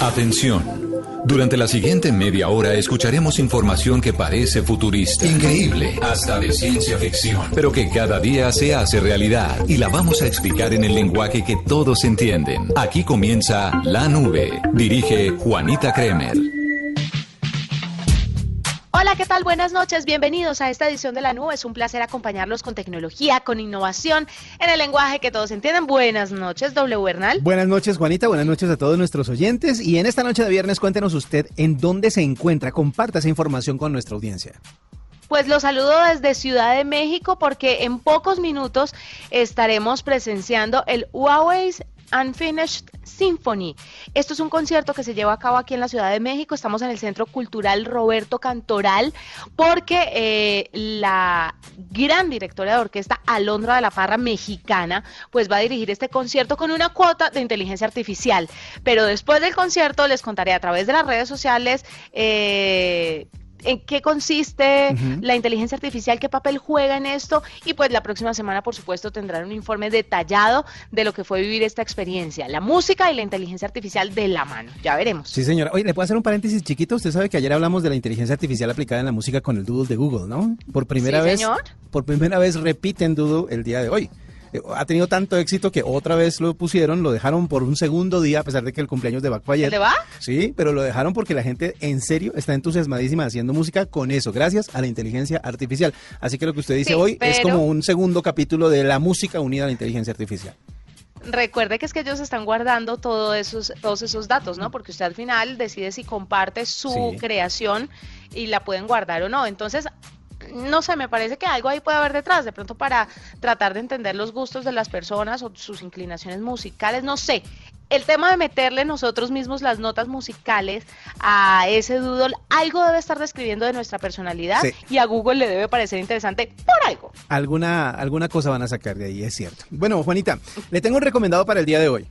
Atención. Durante la siguiente media hora escucharemos información que parece futurista, increíble, hasta de ciencia ficción, pero que cada día se hace realidad y la vamos a explicar en el lenguaje que todos entienden. Aquí comienza La Nube. Dirige Juanita Kremer. ¿Qué tal? Buenas noches, bienvenidos a esta edición de La Nube. Es un placer acompañarlos con tecnología, con innovación, en el lenguaje que todos entienden. Buenas noches, W Bernal. Buenas noches, Juanita. Buenas noches a todos nuestros oyentes. Y en esta noche de viernes, cuéntenos usted en dónde se encuentra. Comparta esa información con nuestra audiencia. Pues los saludo desde Ciudad de México porque en pocos minutos estaremos presenciando el Huawei Unfinished Symphony. Esto es un concierto que se lleva a cabo aquí en la Ciudad de México. Estamos en el Centro Cultural Roberto Cantoral porque eh, la gran directora de orquesta Alondra de la Parra mexicana pues va a dirigir este concierto con una cuota de inteligencia artificial. Pero después del concierto les contaré a través de las redes sociales eh, en qué consiste la inteligencia artificial, qué papel juega en esto y pues la próxima semana por supuesto tendrán un informe detallado de lo que fue vivir esta experiencia, la música y la inteligencia artificial de la mano. Ya veremos. Sí, señora. Oye, ¿le puedo hacer un paréntesis chiquito? Usted sabe que ayer hablamos de la inteligencia artificial aplicada en la música con el Doodle de Google, ¿no? Por primera vez. Por primera vez repiten Doodle el día de hoy. Ha tenido tanto éxito que otra vez lo pusieron, lo dejaron por un segundo día, a pesar de que el cumpleaños de Bach fue ayer. ¿Le va? Sí, pero lo dejaron porque la gente en serio está entusiasmadísima haciendo música con eso, gracias a la inteligencia artificial. Así que lo que usted dice hoy es como un segundo capítulo de la música unida a la inteligencia artificial recuerde que es que ellos están guardando todos esos, todos esos datos, ¿no? Porque usted al final decide si comparte su creación y la pueden guardar o no. Entonces, no sé, me parece que algo ahí puede haber detrás, de pronto para tratar de entender los gustos de las personas o sus inclinaciones musicales, no sé. El tema de meterle nosotros mismos las notas musicales a ese doodle, algo debe estar describiendo de nuestra personalidad y a Google le debe parecer interesante por algo. Alguna, alguna cosa van a sacar de ahí, es cierto. Bueno, Juanita, le tengo un recomendado para el día de hoy.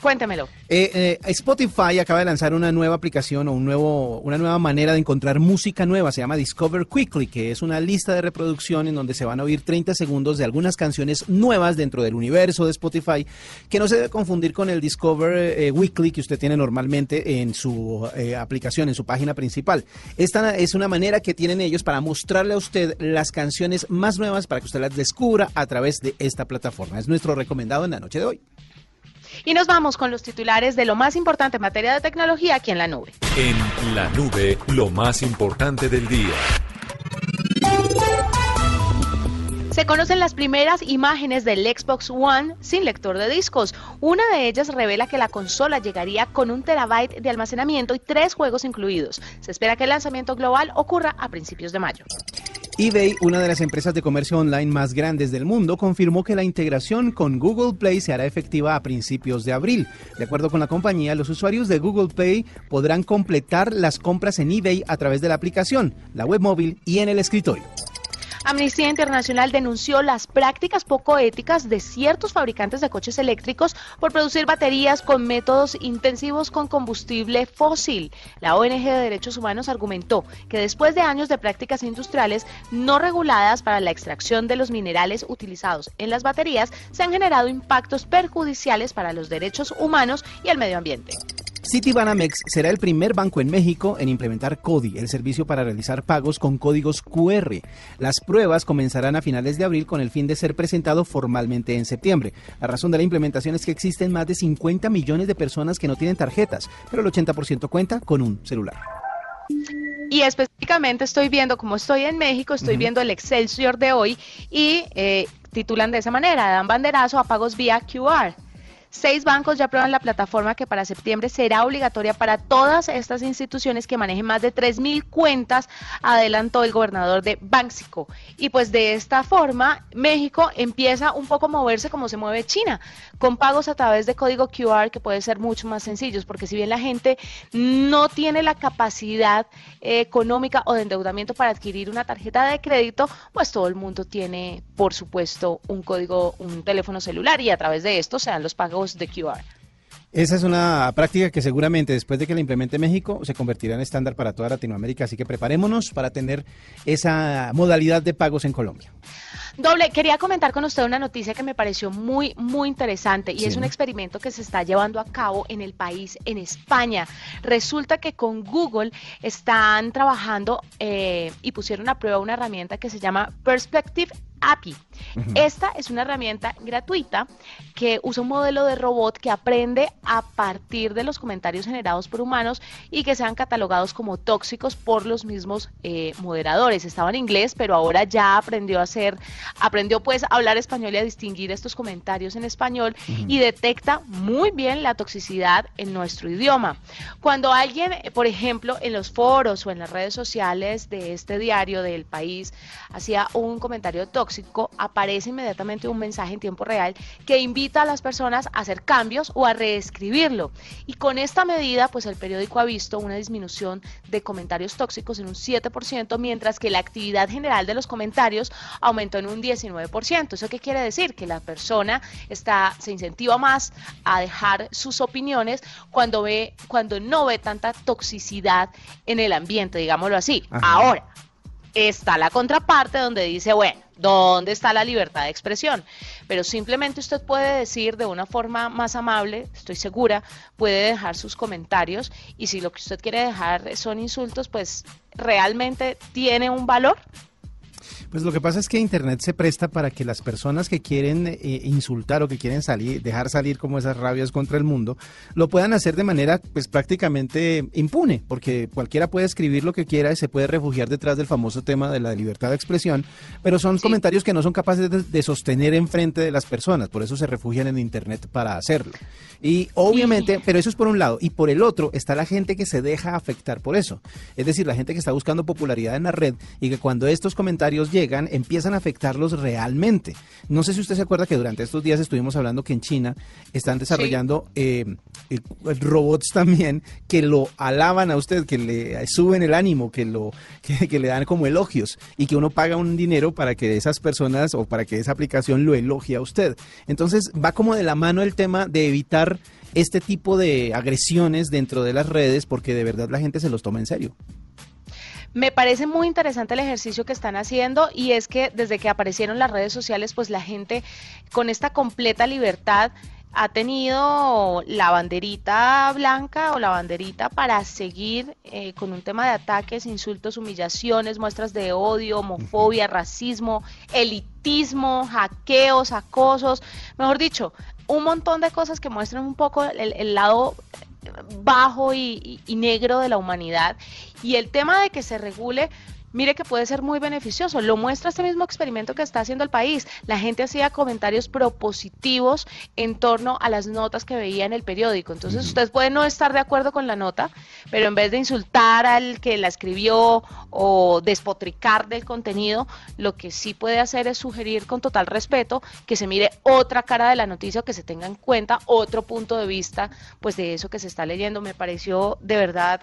Cuéntemelo. Eh, eh, Spotify acaba de lanzar una nueva aplicación o un nuevo, una nueva manera de encontrar música nueva. Se llama Discover Quickly, que es una lista de reproducción en donde se van a oír 30 segundos de algunas canciones nuevas dentro del universo de Spotify, que no se debe confundir con el Discover eh, Weekly que usted tiene normalmente en su aplicación, en su página principal. Esta es una manera que tienen ellos para mostrarle a usted las canciones más nuevas para que usted las descubra a través de esta plataforma. Es nuestro recomendado en la noche de hoy. Y nos vamos con los titulares de lo más importante en materia de tecnología aquí en la nube. En la nube, lo más importante del día. Se conocen las primeras imágenes del Xbox One sin lector de discos. Una de ellas revela que la consola llegaría con un terabyte de almacenamiento y tres juegos incluidos. Se espera que el lanzamiento global ocurra a principios de mayo eBay, una de las empresas de comercio online más grandes del mundo, confirmó que la integración con Google Play se hará efectiva a principios de abril. De acuerdo con la compañía, los usuarios de Google Play podrán completar las compras en eBay a través de la aplicación, la web móvil y en el escritorio. Amnistía Internacional denunció las prácticas poco éticas de ciertos fabricantes de coches eléctricos por producir baterías con métodos intensivos con combustible fósil. La ONG de Derechos Humanos argumentó que después de años de prácticas industriales no reguladas para la extracción de los minerales utilizados en las baterías, se han generado impactos perjudiciales para los derechos humanos y el medio ambiente. Citibanamex será el primer banco en México en implementar CODI, el servicio para realizar pagos con códigos QR. Las pruebas comenzarán a finales de abril con el fin de ser presentado formalmente en septiembre. La razón de la implementación es que existen más de 50 millones de personas que no tienen tarjetas, pero el 80% cuenta con un celular. Y específicamente estoy viendo, como estoy en México, estoy viendo el Excelsior de hoy y eh, titulan de esa manera, dan banderazo a pagos vía QR. Seis bancos ya aprueban la plataforma que para septiembre será obligatoria para todas estas instituciones que manejen más de 3.000 cuentas, adelantó el gobernador de Banxico. Y pues de esta forma, México empieza un poco a moverse como se mueve China, con pagos a través de código QR que puede ser mucho más sencillos, porque si bien la gente no tiene la capacidad eh, económica o de endeudamiento para adquirir una tarjeta de crédito, pues todo el mundo tiene, por supuesto, un código, un teléfono celular y a través de esto se dan los pagos de QR. Esa es una práctica que seguramente después de que la implemente México se convertirá en estándar para toda Latinoamérica, así que preparémonos para tener esa modalidad de pagos en Colombia. Doble, quería comentar con usted una noticia que me pareció muy, muy interesante y es un experimento que se está llevando a cabo en el país, en España. Resulta que con Google están trabajando eh, y pusieron a prueba una herramienta que se llama Perspective API. Esta es una herramienta gratuita que usa un modelo de robot que aprende a partir de los comentarios generados por humanos y que sean catalogados como tóxicos por los mismos eh, moderadores. Estaba en inglés, pero ahora ya aprendió a hacer, aprendió pues a hablar español y a distinguir estos comentarios en español y detecta muy bien la toxicidad en nuestro idioma. Cuando alguien, por ejemplo, en los foros o en las redes sociales de este diario del país hacía un comentario tóxico, aparece inmediatamente un mensaje en tiempo real que invita a las personas a hacer cambios o a reescribirlo. Y con esta medida, pues el periódico ha visto una disminución de comentarios tóxicos en un 7%, mientras que la actividad general de los comentarios aumentó en un 19%. ¿Eso qué quiere decir? Que la persona está, se incentiva más a dejar sus opiniones cuando ve, cuando no ve tanta toxicidad en el ambiente, digámoslo así. Ahora, está la contraparte donde dice, bueno, ¿dónde está la libertad de expresión? Pero simplemente usted puede decir de una forma más amable, estoy segura, puede dejar sus comentarios y si lo que usted quiere dejar son insultos, pues realmente tiene un valor. Pues lo que pasa es que Internet se presta para que las personas que quieren eh, insultar o que quieren salir, dejar salir como esas rabias contra el mundo, lo puedan hacer de manera pues prácticamente impune, porque cualquiera puede escribir lo que quiera y se puede refugiar detrás del famoso tema de la libertad de expresión, pero son comentarios que no son capaces de, de, sostener enfrente de las personas, por eso se refugian en Internet para hacerlo. Y obviamente, pero eso es por un lado, y por el otro está la gente que se deja afectar por eso, es decir, la gente que está buscando popularidad en la red y que cuando estos comentarios llegan, empiezan a afectarlos realmente. No sé si usted se acuerda que durante estos días estuvimos hablando que en China están desarrollando eh, robots también que lo alaban a usted, que le suben el ánimo, que, lo, que, le dan como elogios y que uno paga un dinero para que esas personas o para que esa aplicación lo elogie a usted. Entonces va como de la mano el tema de evitar este tipo de agresiones dentro de las redes porque de verdad la gente se los toma en serio. Me parece muy interesante el ejercicio que están haciendo y es que desde que aparecieron las redes sociales, pues la gente con esta completa libertad ha tenido la banderita blanca o la banderita para seguir eh, con un tema de ataques, insultos, humillaciones, muestras de odio, homofobia, racismo, elitismo, hackeos, acosos, mejor dicho, un montón de cosas que muestran un poco el lado bajo y, negro de la humanidad. Y el tema de que se regule mire que puede ser muy beneficioso. Lo muestra este mismo experimento que está haciendo el país. La gente hacía comentarios propositivos en torno a las notas que veía en el periódico. Entonces usted puede no estar de acuerdo con la nota, pero en vez de insultar al que la escribió o despotricar del contenido, lo que sí puede hacer es sugerir con total respeto que se mire otra cara de la noticia o que se tenga en cuenta otro punto de vista pues de eso que se está leyendo. Me pareció de verdad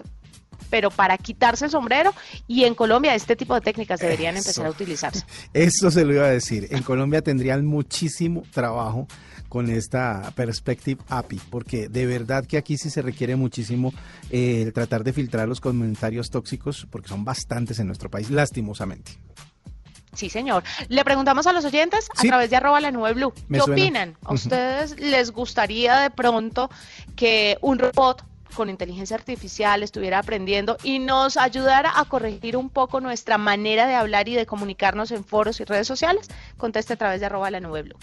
pero para quitarse el sombrero y en Colombia este tipo de técnicas deberían empezar a utilizarse. Eso se lo iba a decir. En Colombia tendrían muchísimo trabajo con esta Perspective API, porque de verdad que aquí sí se requiere muchísimo eh, tratar de filtrar los comentarios tóxicos, porque son bastantes en nuestro país, lastimosamente. Sí, señor. Le preguntamos a los oyentes a través de arroba la nube blue. ¿Qué opinan? ¿A ustedes les gustaría de pronto que un robot con inteligencia artificial estuviera aprendiendo y nos ayudara a corregir un poco nuestra manera de hablar y de comunicarnos en foros y redes sociales, conteste a través de arroba la nube blue.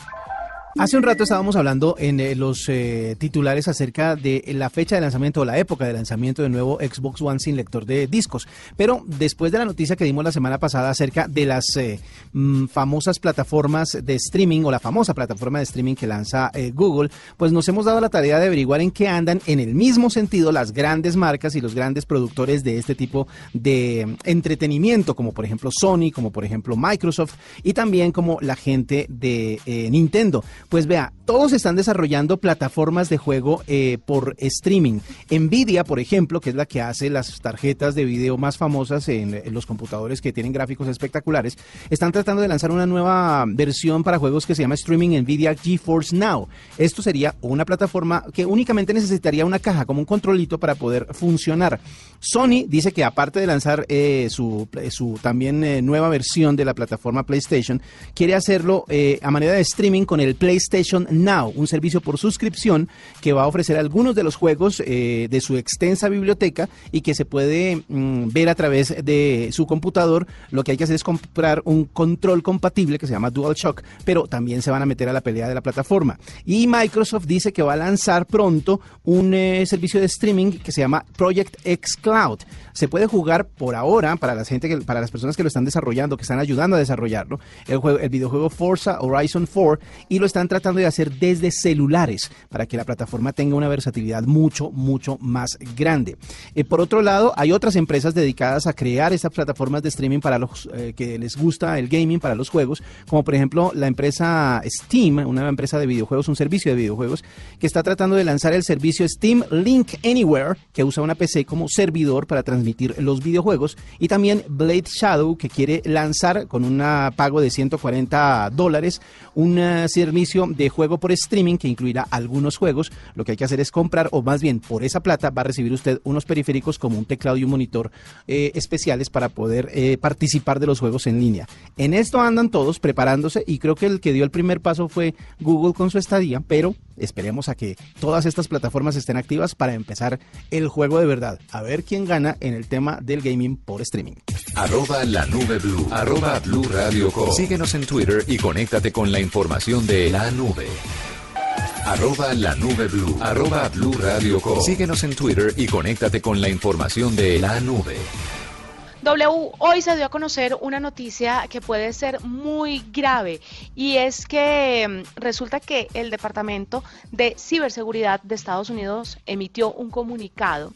Hace un rato estábamos hablando en eh, los eh, titulares acerca de la fecha de lanzamiento o la época de lanzamiento del nuevo Xbox One sin lector de discos. Pero después de la noticia que dimos la semana pasada acerca de las eh, mm, famosas plataformas de streaming o la famosa plataforma de streaming que lanza Google, pues nos hemos dado la tarea de averiguar en qué andan en el mismo sentido las grandes marcas y los grandes productores de este tipo de mm, entretenimiento, como por ejemplo Sony, como por ejemplo Microsoft y también como la gente de Nintendo Pues vea, todos están desarrollando plataformas de juego eh, por streaming. Nvidia, por ejemplo, que es la que hace las tarjetas de video más famosas en, los computadores que tienen gráficos espectaculares, están tratando de lanzar una nueva versión para juegos que se llama Streaming Nvidia GeForce Now. Esto sería una plataforma que únicamente necesitaría una caja como un controlito para poder funcionar. Sony dice que aparte de lanzar eh, su, su, también eh, nueva versión de la plataforma PlayStation, quiere hacerlo a manera de streaming con el PlayStation Now, un servicio por suscripción que va a ofrecer algunos de los juegos eh, de su extensa biblioteca y que se puede mm, ver a través de su computador. Lo que hay que hacer es comprar un control compatible que se llama DualShock, pero también se van a meter a la pelea de la plataforma. Y Microsoft dice que va a lanzar pronto un eh, servicio de streaming que se llama Project X Cloud. Se puede jugar por ahora para la gente que, para las personas que lo están desarrollando, que están ayudando a desarrollarlo, el, juego, el videojuego Forza Horizon 4 y lo están tratando de hacer desde celulares para que la plataforma tenga una versatilidad mucho, mucho más grande. Eh, por otro lado, hay otras empresas dedicadas a crear estas plataformas de streaming para los eh, que les gusta el gaming, para los juegos, como por ejemplo la empresa Steam, una empresa de videojuegos, un servicio de videojuegos, que está tratando de lanzar el servicio Steam Link Anywhere, que usa una PC como servidor para transmitir los videojuegos, y también Blade Shadow, que quiere lanzar con un pago de 140 dólares un eh, servicio de juego por streaming que incluirá algunos juegos. Lo que hay que hacer es comprar, o más bien por esa plata va a recibir usted unos periféricos como un teclado y un monitor eh, especiales para poder eh, participar de los juegos en línea. En esto andan todos preparándose y creo que el que dio el primer paso fue Google con su estadía, pero esperemos a que todas estas plataformas estén activas para empezar el juego de verdad. A ver quién gana el tema del gaming por streaming. Arroba la nube blue. Arroba blue radio Síguenos en Twitter y conéctate con la información de la nube. Arroba la nube blue. Arroba blue radio Síguenos en Twitter y conéctate con la información de la nube. W, hoy se dio a conocer una noticia que puede ser muy grave y es que mm, resulta que el Departamento de Ciberseguridad de Estados Unidos emitió un comunicado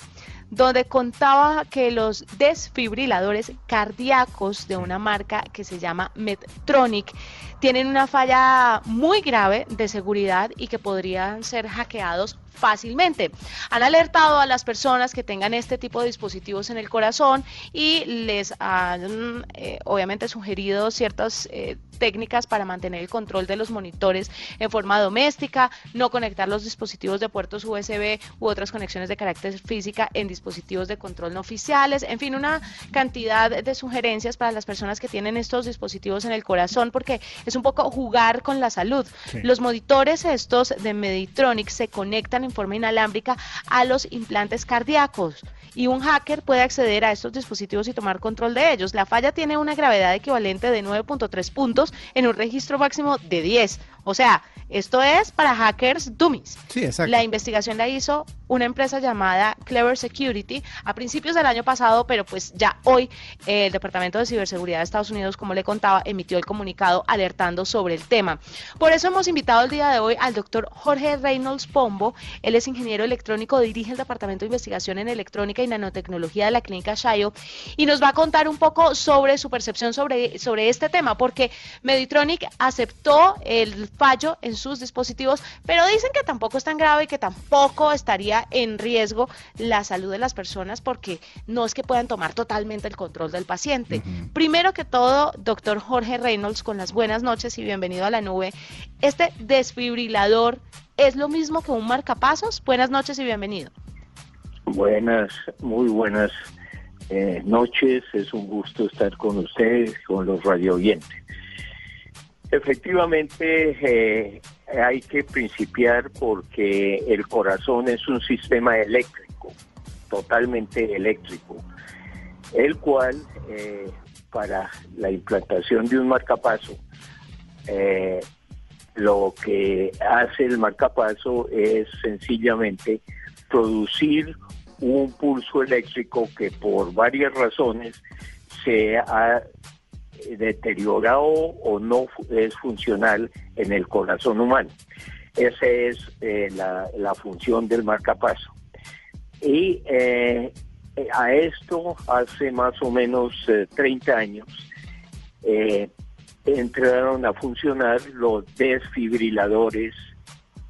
donde contaba que los desfibriladores cardíacos de una marca que se llama Medtronic tienen una falla muy grave de seguridad y que podrían ser hackeados fácilmente. Han alertado a las personas que tengan este tipo de dispositivos en el corazón y les han eh, obviamente sugerido ciertas eh, técnicas para mantener el control de los monitores en forma doméstica, no conectar los dispositivos de puertos USB u otras conexiones de carácter física en dispositivos de control no oficiales, en fin, una cantidad de sugerencias para las personas que tienen estos dispositivos en el corazón porque es un poco jugar con la salud. Los monitores estos de Meditronic se conectan en forma inalámbrica a los implantes cardíacos y un hacker puede acceder a estos dispositivos y tomar control de ellos. La falla tiene una gravedad equivalente de 9.3 puntos en un registro máximo de 10. O sea, esto es para hackers dummies. Sí, exacto. La investigación la hizo una empresa llamada Clever Security a principios del año pasado, pero pues ya hoy el Departamento de Ciberseguridad de Estados Unidos, como le contaba, emitió el comunicado alertando sobre el tema. Por eso hemos invitado el día de hoy al doctor Jorge Reynolds Pombo. Él es ingeniero electrónico, dirige el Departamento de Investigación en Electrónica y Nanotecnología de la Clínica Shayo y nos va a contar un poco sobre su percepción sobre, sobre este tema, porque Meditronic aceptó el fallo en sus dispositivos, pero dicen que tampoco es tan grave y que tampoco estaría en riesgo la salud de las personas porque no es que puedan tomar totalmente el control del paciente. Primero que todo, doctor Jorge Reynolds, con las buenas noches y bienvenido a la nube. Este desfibrilador es lo mismo que un marcapasos. Buenas noches y bienvenido. Buenas, muy buenas eh, noches. Es un gusto estar con ustedes, con los radio oyentes. Efectivamente, eh, hay que principiar porque el corazón es un sistema eléctrico, totalmente eléctrico, el cual eh, para la implantación de un marcapaso, eh, lo que hace el marcapaso es sencillamente producir un pulso eléctrico que por varias razones se ha deteriorado o no es funcional en el corazón humano. Esa es eh, la, función del marcapaso. Y eh, a esto, hace más o menos 30 eh, años, entraron a funcionar los desfibriladores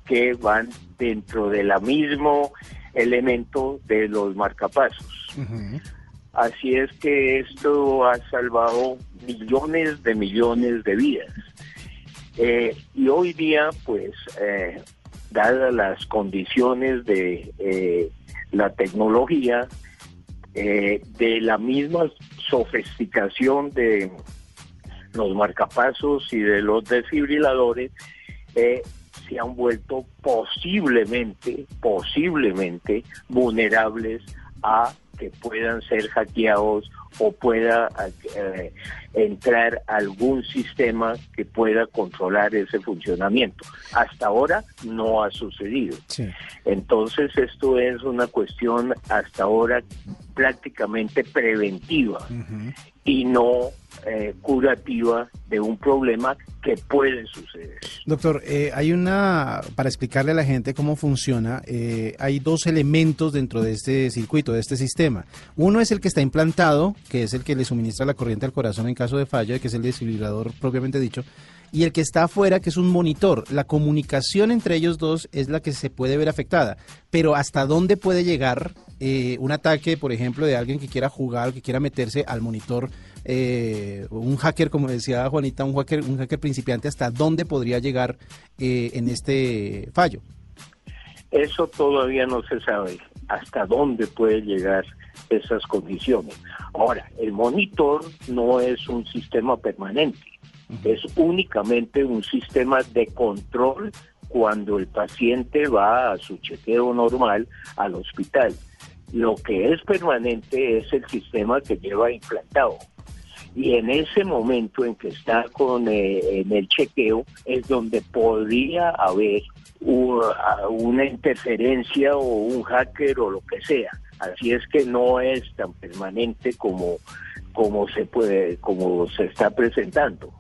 que van dentro del mismo elemento de los marcapasos. Así es que esto ha salvado millones de millones de vidas. Eh, y hoy día, pues, eh, dadas las condiciones de eh, la tecnología, de la misma sofisticación de los marcapasos y de los desfibriladores, se han vuelto posiblemente, posiblemente vulnerables a que puedan ser hackeados o pueda eh, entrar algún sistema que pueda controlar ese funcionamiento. Hasta ahora no ha sucedido. Entonces esto es una cuestión hasta ahora prácticamente preventiva y no eh, curativa de un problema que puede suceder. Doctor, eh, hay una, para explicarle a la gente cómo funciona, eh, hay dos elementos dentro de este circuito, de este sistema. Uno es el que está implantado, que es el que le suministra la corriente al corazón en caso de falla, que es el desfibrilador propiamente dicho, y el que está afuera, que es un monitor. La comunicación entre ellos dos es la que se puede ver afectada, pero ¿hasta dónde puede llegar un ataque, por ejemplo, de alguien que quiera jugar, que quiera meterse al monitor? Eh, un hacker, como decía Juanita, un hacker, un hacker principiante, hasta dónde podría llegar eh, en este fallo? Eso todavía no se sabe, hasta dónde puede llegar esas condiciones. Ahora, el monitor no es un sistema permanente, es únicamente un sistema de control cuando el paciente va a su chequeo normal al hospital. Lo que es permanente es el sistema que lleva implantado y en ese momento en que está con eh, en el chequeo es donde podría haber una interferencia o un hacker o lo que sea. Así es que no es tan permanente como como se puede como se está presentando.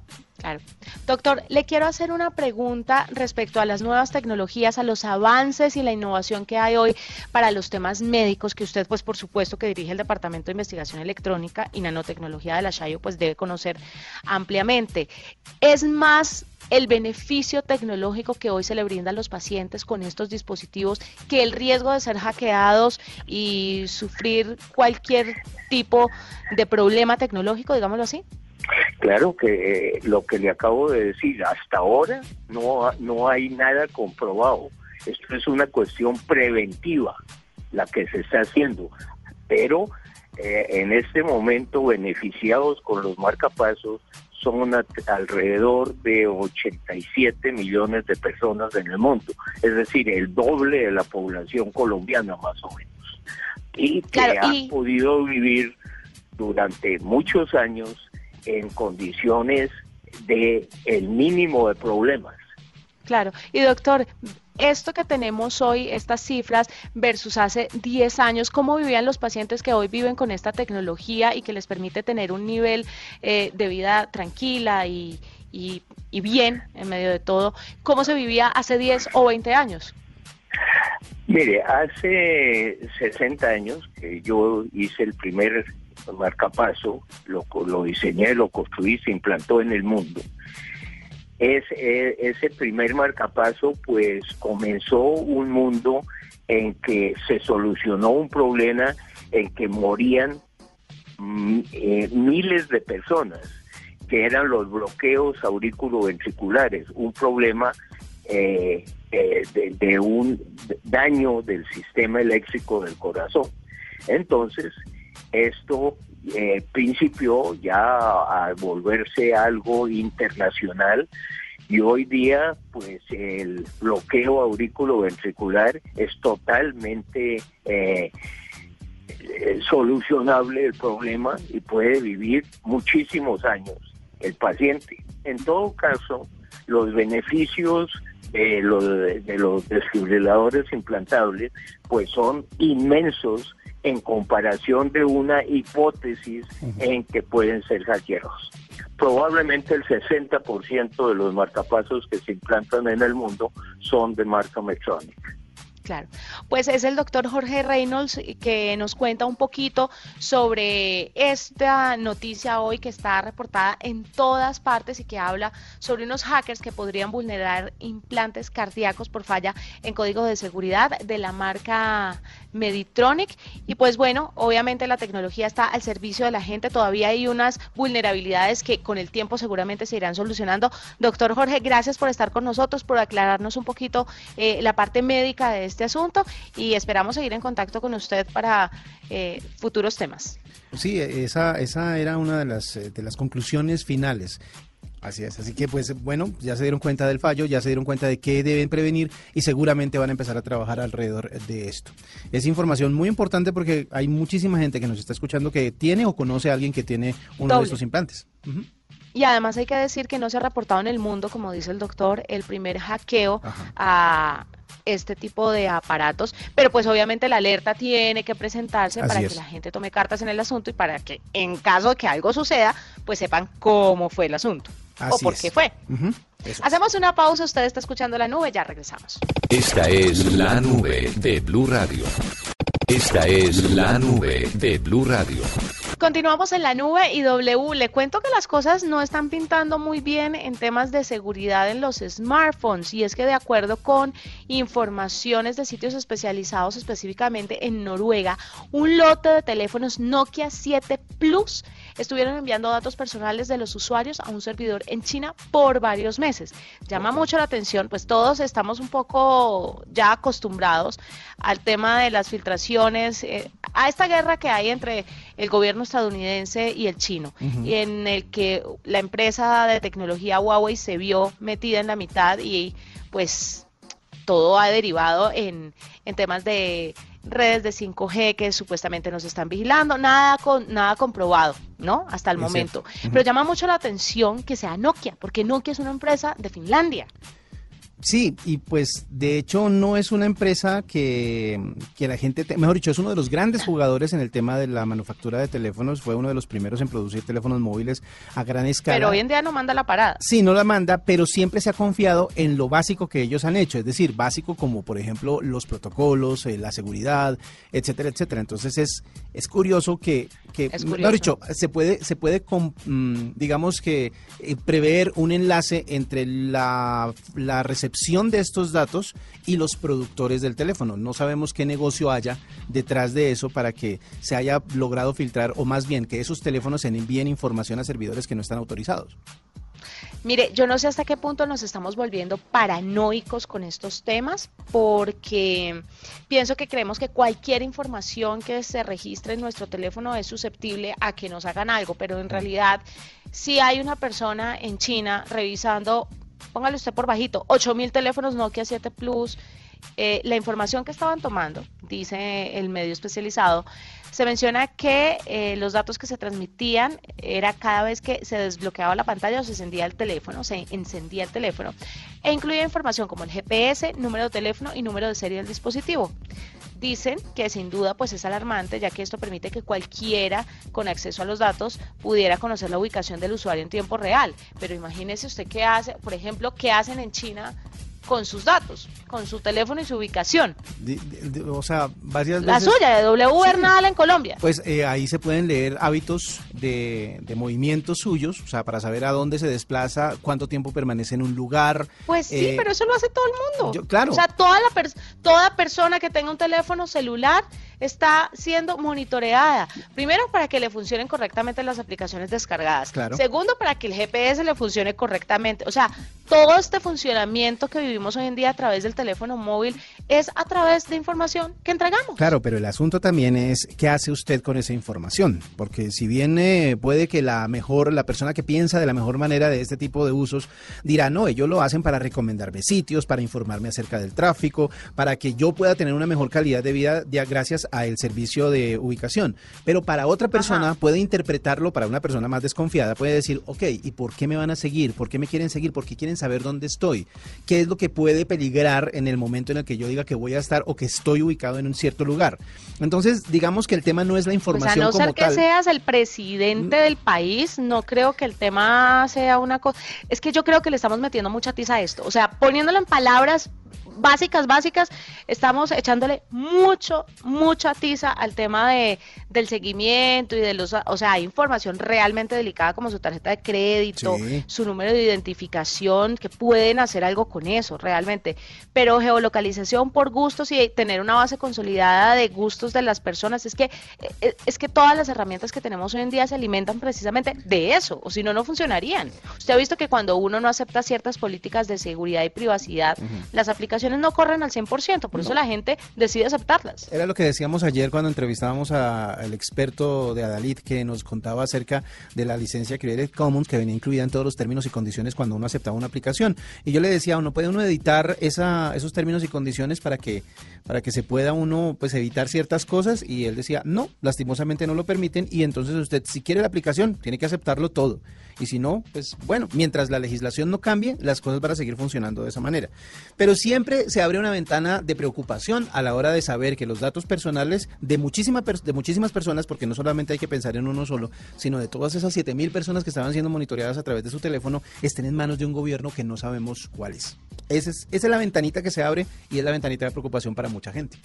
Claro. Doctor, le quiero hacer una pregunta respecto a las nuevas tecnologías, a los avances y la innovación que hay hoy para los temas médicos, que usted, pues por supuesto, que dirige el Departamento de Investigación Electrónica y Nanotecnología de la Shayo, pues debe conocer ampliamente. ¿Es más el beneficio tecnológico que hoy se le brinda a los pacientes con estos dispositivos que el riesgo de ser hackeados y sufrir cualquier tipo de problema tecnológico, digámoslo así? Claro que eh, lo que le acabo de decir, hasta ahora no, no hay nada comprobado. Esto es una cuestión preventiva la que se está haciendo. Pero eh, en este momento beneficiados con los marcapasos son alrededor de 87 millones de personas en el mundo, es decir, el doble de la población colombiana más o menos, y que han podido vivir durante muchos años en condiciones de el mínimo de problemas. Claro, y doctor, esto que tenemos hoy, estas cifras versus hace 10 años, ¿cómo vivían los pacientes que hoy viven con esta tecnología y que les permite tener un nivel eh, de vida tranquila y, y, y, bien en medio de todo? ¿Cómo se vivía hace 10 o 20 años? Mire, hace 60 años que yo hice el primer marcapaso, lo, lo diseñé, lo construí, se implantó en el mundo. Es, e, ese primer marcapaso pues comenzó un mundo en que se solucionó un problema en que morían mm, eh, miles de personas, que eran los bloqueos auriculoventriculares, un problema eh, eh, de, un daño del sistema eléctrico del corazón. Entonces, esto eh, principió ya a volverse algo internacional y hoy día pues el bloqueo aurículo ventricular es totalmente eh, solucionable el problema y puede vivir muchísimos años el paciente. En todo caso, los beneficios de los, de los desfibriladores implantables pues son inmensos en comparación de una hipótesis en que pueden ser hackeados. Probablemente el 60% de los marcapasos que se implantan en el mundo son de marca Medtronic. Claro, pues es el doctor Jorge Reynolds que nos cuenta un poquito sobre esta noticia hoy que está reportada en todas partes y que habla sobre unos hackers que podrían vulnerar implantes cardíacos por falla en código de seguridad de la marca Meditronic. Y pues bueno, obviamente la tecnología está al servicio de la gente, todavía hay unas vulnerabilidades que con el tiempo seguramente se irán solucionando. Doctor Jorge, gracias por estar con nosotros, por aclararnos un poquito eh, la parte médica de este asunto y esperamos seguir en contacto con usted para eh, futuros temas. Sí, esa, esa era una de las, eh, de las conclusiones finales. Así es, así que pues bueno, ya se dieron cuenta del fallo, ya se dieron cuenta de qué deben prevenir y seguramente van a empezar a trabajar alrededor de esto. Es información muy importante porque hay muchísima gente que nos está escuchando que tiene o conoce a alguien que tiene uno de estos implantes. Y además hay que decir que no se ha reportado en el mundo, como dice el doctor, el primer hackeo a este tipo de aparatos, pero pues obviamente la alerta tiene que presentarse para que la gente tome cartas en el asunto y para que en caso de que algo suceda, pues sepan cómo fue el asunto o por qué fue. Hacemos una pausa, usted está escuchando la nube, ya regresamos. Esta es la nube de Blue Radio. Esta es la nube de Blue Radio. Continuamos en la nube y W. Le cuento que las cosas no están pintando muy bien en temas de seguridad en los smartphones y es que de acuerdo con informaciones de sitios especializados específicamente en Noruega, un lote de teléfonos Nokia 7 Plus estuvieron enviando datos personales de los usuarios a un servidor en China por varios meses. Llama mucho la atención, pues todos estamos un poco ya acostumbrados al tema de las filtraciones, eh, a esta guerra que hay entre el gobierno estadounidense y el chino, y en el que la empresa de tecnología Huawei se vio metida en la mitad y pues todo ha derivado en, en temas de redes de 5G que supuestamente nos están vigilando, nada con nada comprobado, ¿no? Hasta el momento. Pero llama mucho la atención que sea Nokia, porque Nokia es una empresa de Finlandia. Sí, y pues de hecho no es una empresa que, la gente, mejor dicho, es uno de los grandes jugadores en el tema de la manufactura de teléfonos, fue uno de los primeros en producir teléfonos móviles a gran escala. Pero hoy en día no manda la parada. Sí, no la manda, pero siempre se ha confiado en lo básico que ellos han hecho, es decir, básico como por ejemplo los protocolos, eh, la seguridad, etcétera, etcétera. Entonces es, es curioso que, que dicho, se puede, se puede mm, digamos que eh, prever un enlace entre la, la recepción de estos datos y los productores del teléfono. No sabemos qué negocio haya detrás de eso para que se haya logrado filtrar o más bien que esos teléfonos se envíen información a servidores que no están autorizados. Mire, yo no sé hasta qué punto nos estamos volviendo paranoicos con estos temas, porque pienso que creemos que cualquier información que se registre en nuestro teléfono es susceptible a que nos hagan algo, pero en realidad si hay una persona en China revisando póngale usted por bajito, 8000 teléfonos Nokia 7 Plus. Eh, la información que estaban tomando, dice el medio especializado, se menciona que eh, los datos que se transmitían era cada vez que se desbloqueaba la pantalla o se encendía el teléfono, se encendía el teléfono, e incluía información como el GPS, número de teléfono y número de serie del dispositivo. Dicen que sin duda pues es alarmante ya que esto permite que cualquiera con acceso a los datos pudiera conocer la ubicación del usuario en tiempo real. Pero imagínese usted qué hace, por ejemplo, qué hacen en China con sus datos, con su teléfono y su ubicación. o sea, varias La suya, de W Bernal en Colombia. Pues eh, ahí se pueden leer hábitos de, de, movimientos suyos, o sea, para saber a dónde se desplaza, cuánto tiempo permanece en un lugar. Pues sí, eh, pero eso lo hace todo el mundo. claro. O sea, toda, la toda persona que tenga un teléfono celular está siendo monitoreada. Primero, para que le funcionen correctamente las aplicaciones descargadas. Segundo, para que el GPS le funcione correctamente. O sea, todo este funcionamiento que vivimos hoy en día a través del teléfono móvil es a través de información que entregamos. Claro, pero el asunto también es qué hace usted con esa información, porque si bien eh, puede que la mejor, la persona que piensa de la mejor manera de este tipo de usos dirá, no, ellos lo hacen para recomendarme sitios, para informarme acerca del tráfico, para que yo pueda tener una mejor calidad de vida gracias a el servicio de ubicación. Pero para otra persona puede interpretarlo, para una persona más desconfiada, puede decir, ok, ¿y por qué me van a seguir? ¿Por qué me quieren seguir? ¿Por qué quieren saber dónde estoy? ¿Qué es lo que puede peligrar en el momento en el que yo diga que voy a estar o que estoy ubicado en un cierto lugar? Entonces, digamos que el tema no es la información pues a no ser que seas el presidente del país, no creo que el tema sea una cosa. Es que yo creo que le estamos metiendo mucha tiza a esto. O sea, poniéndolo en palabras básicas, básicas, estamos echándole mucho, mucha tiza al tema de, del seguimiento y de los, o sea, hay información realmente delicada como su tarjeta de crédito, su número de identificación, que pueden hacer algo con eso realmente, pero geolocalización por gustos y tener una base consolidada de gustos de las personas, es que, eh, es que todas las herramientas que tenemos hoy en día se alimentan precisamente de eso, o si no, no funcionarían. Usted ha visto que cuando uno no acepta ciertas políticas de seguridad y privacidad, las aplicaciones no corren al 100%, por eso la gente decide aceptarlas. Era lo que decíamos ayer cuando entrevistábamos al experto de Adalid que nos contaba acerca de la licencia Creative Commons que venía incluida en todos los términos y condiciones cuando uno aceptaba una aplicación. Y yo le decía, uno puede uno editar esa, esos términos y condiciones para que, para que se pueda uno pues evitar ciertas cosas y él decía, no, lastimosamente no lo permiten y entonces usted si quiere la aplicación tiene que aceptarlo todo. Y si no, pues bueno, mientras la legislación no cambie, las cosas van a seguir funcionando de esa manera. Pero siempre se abre una ventana de preocupación a la hora de saber que los datos personales de, muchísima, de muchísimas personas, porque no solamente hay que pensar en uno solo, sino de todas esas 7.000 personas que estaban siendo monitoreadas a través de su teléfono, estén en manos de un gobierno que no sabemos cuál es. Esa es, esa es la ventanita que se abre y es la ventanita de preocupación para mucha gente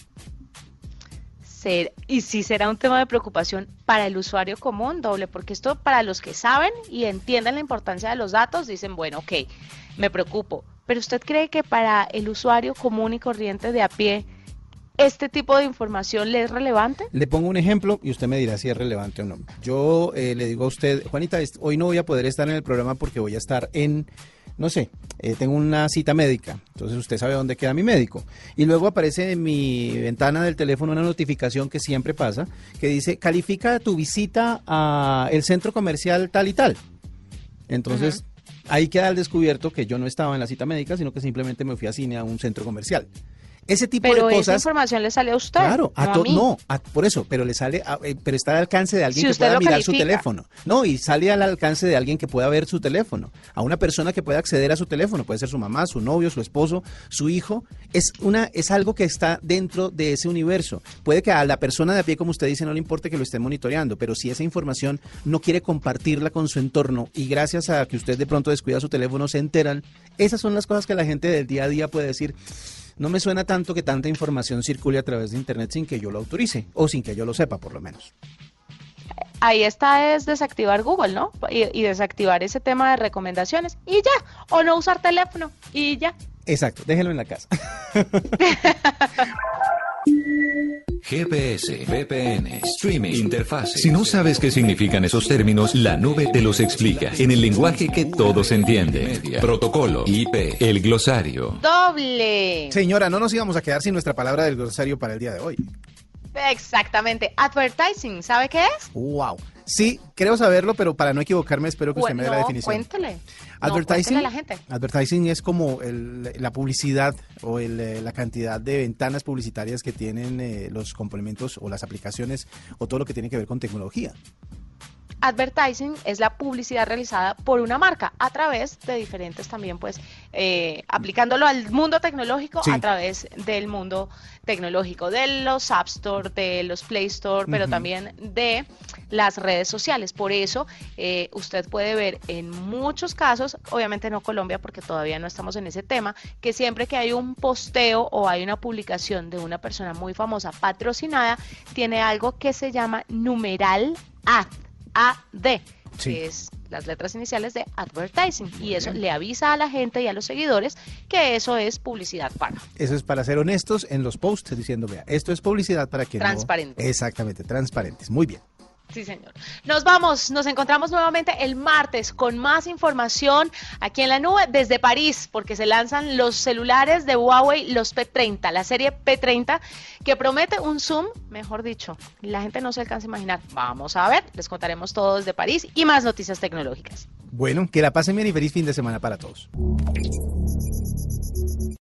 y si será un tema de preocupación para el usuario común, doble, porque esto para los que saben y entienden la importancia de los datos, dicen, bueno, ok, me preocupo, pero usted cree que para el usuario común y corriente de a pie, este tipo de información le es relevante? Le pongo un ejemplo y usted me dirá si es relevante o no. Yo eh, le digo a usted, Juanita, hoy no voy a poder estar en el programa porque voy a estar en no sé, eh, tengo una cita médica, entonces usted sabe dónde queda mi médico. Y luego aparece en mi ventana del teléfono una notificación que siempre pasa, que dice, califica tu visita al centro comercial tal y tal. Entonces, ahí queda al descubierto que yo no estaba en la cita médica, sino que simplemente me fui a cine a un centro comercial. Ese tipo de cosas. esa información le sale a usted. Claro, a no, por eso, pero le sale, eh, pero está al alcance de alguien que pueda mirar su teléfono. No, y sale al alcance de alguien que pueda ver su teléfono. A una persona que pueda acceder a su teléfono, puede ser su mamá, su novio, su esposo, su hijo. Es una, es algo que está dentro de ese universo. Puede que a la persona de a pie, como usted dice, no le importe que lo esté monitoreando, pero si esa información no quiere compartirla con su entorno y gracias a que usted de pronto descuida su teléfono se enteran, esas son las cosas que la gente del día a día puede decir no me suena tanto que tanta información circule a través de Internet sin que yo lo autorice o sin que yo lo sepa, por lo menos. Ahí está es desactivar Google, ¿no? Y, desactivar ese tema de recomendaciones y ya, o no usar teléfono y ya. Exacto, déjenlo en la casa. GPS, VPN, streaming, interfaz. Si no sabes qué significan esos términos, la nube te los explica en el lenguaje que todos entienden. Protocolo, IP, el glosario. Doble. Señora, no nos íbamos a quedar sin nuestra palabra del glosario para el día de hoy. Exactamente. Advertising, ¿sabe qué es? Wow. Sí, creo saberlo, pero para no equivocarme espero que usted me dé la definición. Cuéntale. Advertising, a la gente. advertising es como la publicidad o eh, la cantidad de ventanas publicitarias que tienen eh, los complementos o las aplicaciones o todo lo que tiene que ver con tecnología. Advertising es la publicidad realizada por una marca a través de diferentes también, pues, eh, aplicándolo al mundo tecnológico a través del mundo tecnológico, de los App Store, de los Play Store, pero también de las redes sociales. Por eso, eh, usted puede ver en muchos casos, obviamente no Colombia, porque todavía no estamos en ese tema, que siempre que hay un posteo o hay una publicación de una persona muy famosa patrocinada, tiene algo que se llama numeral ad AD, que es las letras iniciales de advertising. Y eso le avisa a la gente y a los seguidores que eso es publicidad paga. Eso es para ser honestos en los posts, diciendo, vea, esto es publicidad para que Transparente. Exactamente, transparentes. Muy bien. Sí, señor. Nos vamos, nos encontramos nuevamente el martes con más información aquí en la nube desde París, porque se lanzan los celulares de Huawei, los P30, la serie P30, que promete un zoom, mejor dicho, la gente no se alcanza a imaginar. Vamos a ver, les contaremos todo desde París y más noticias tecnológicas. Bueno, que la pasen bien y feliz fin de semana para todos.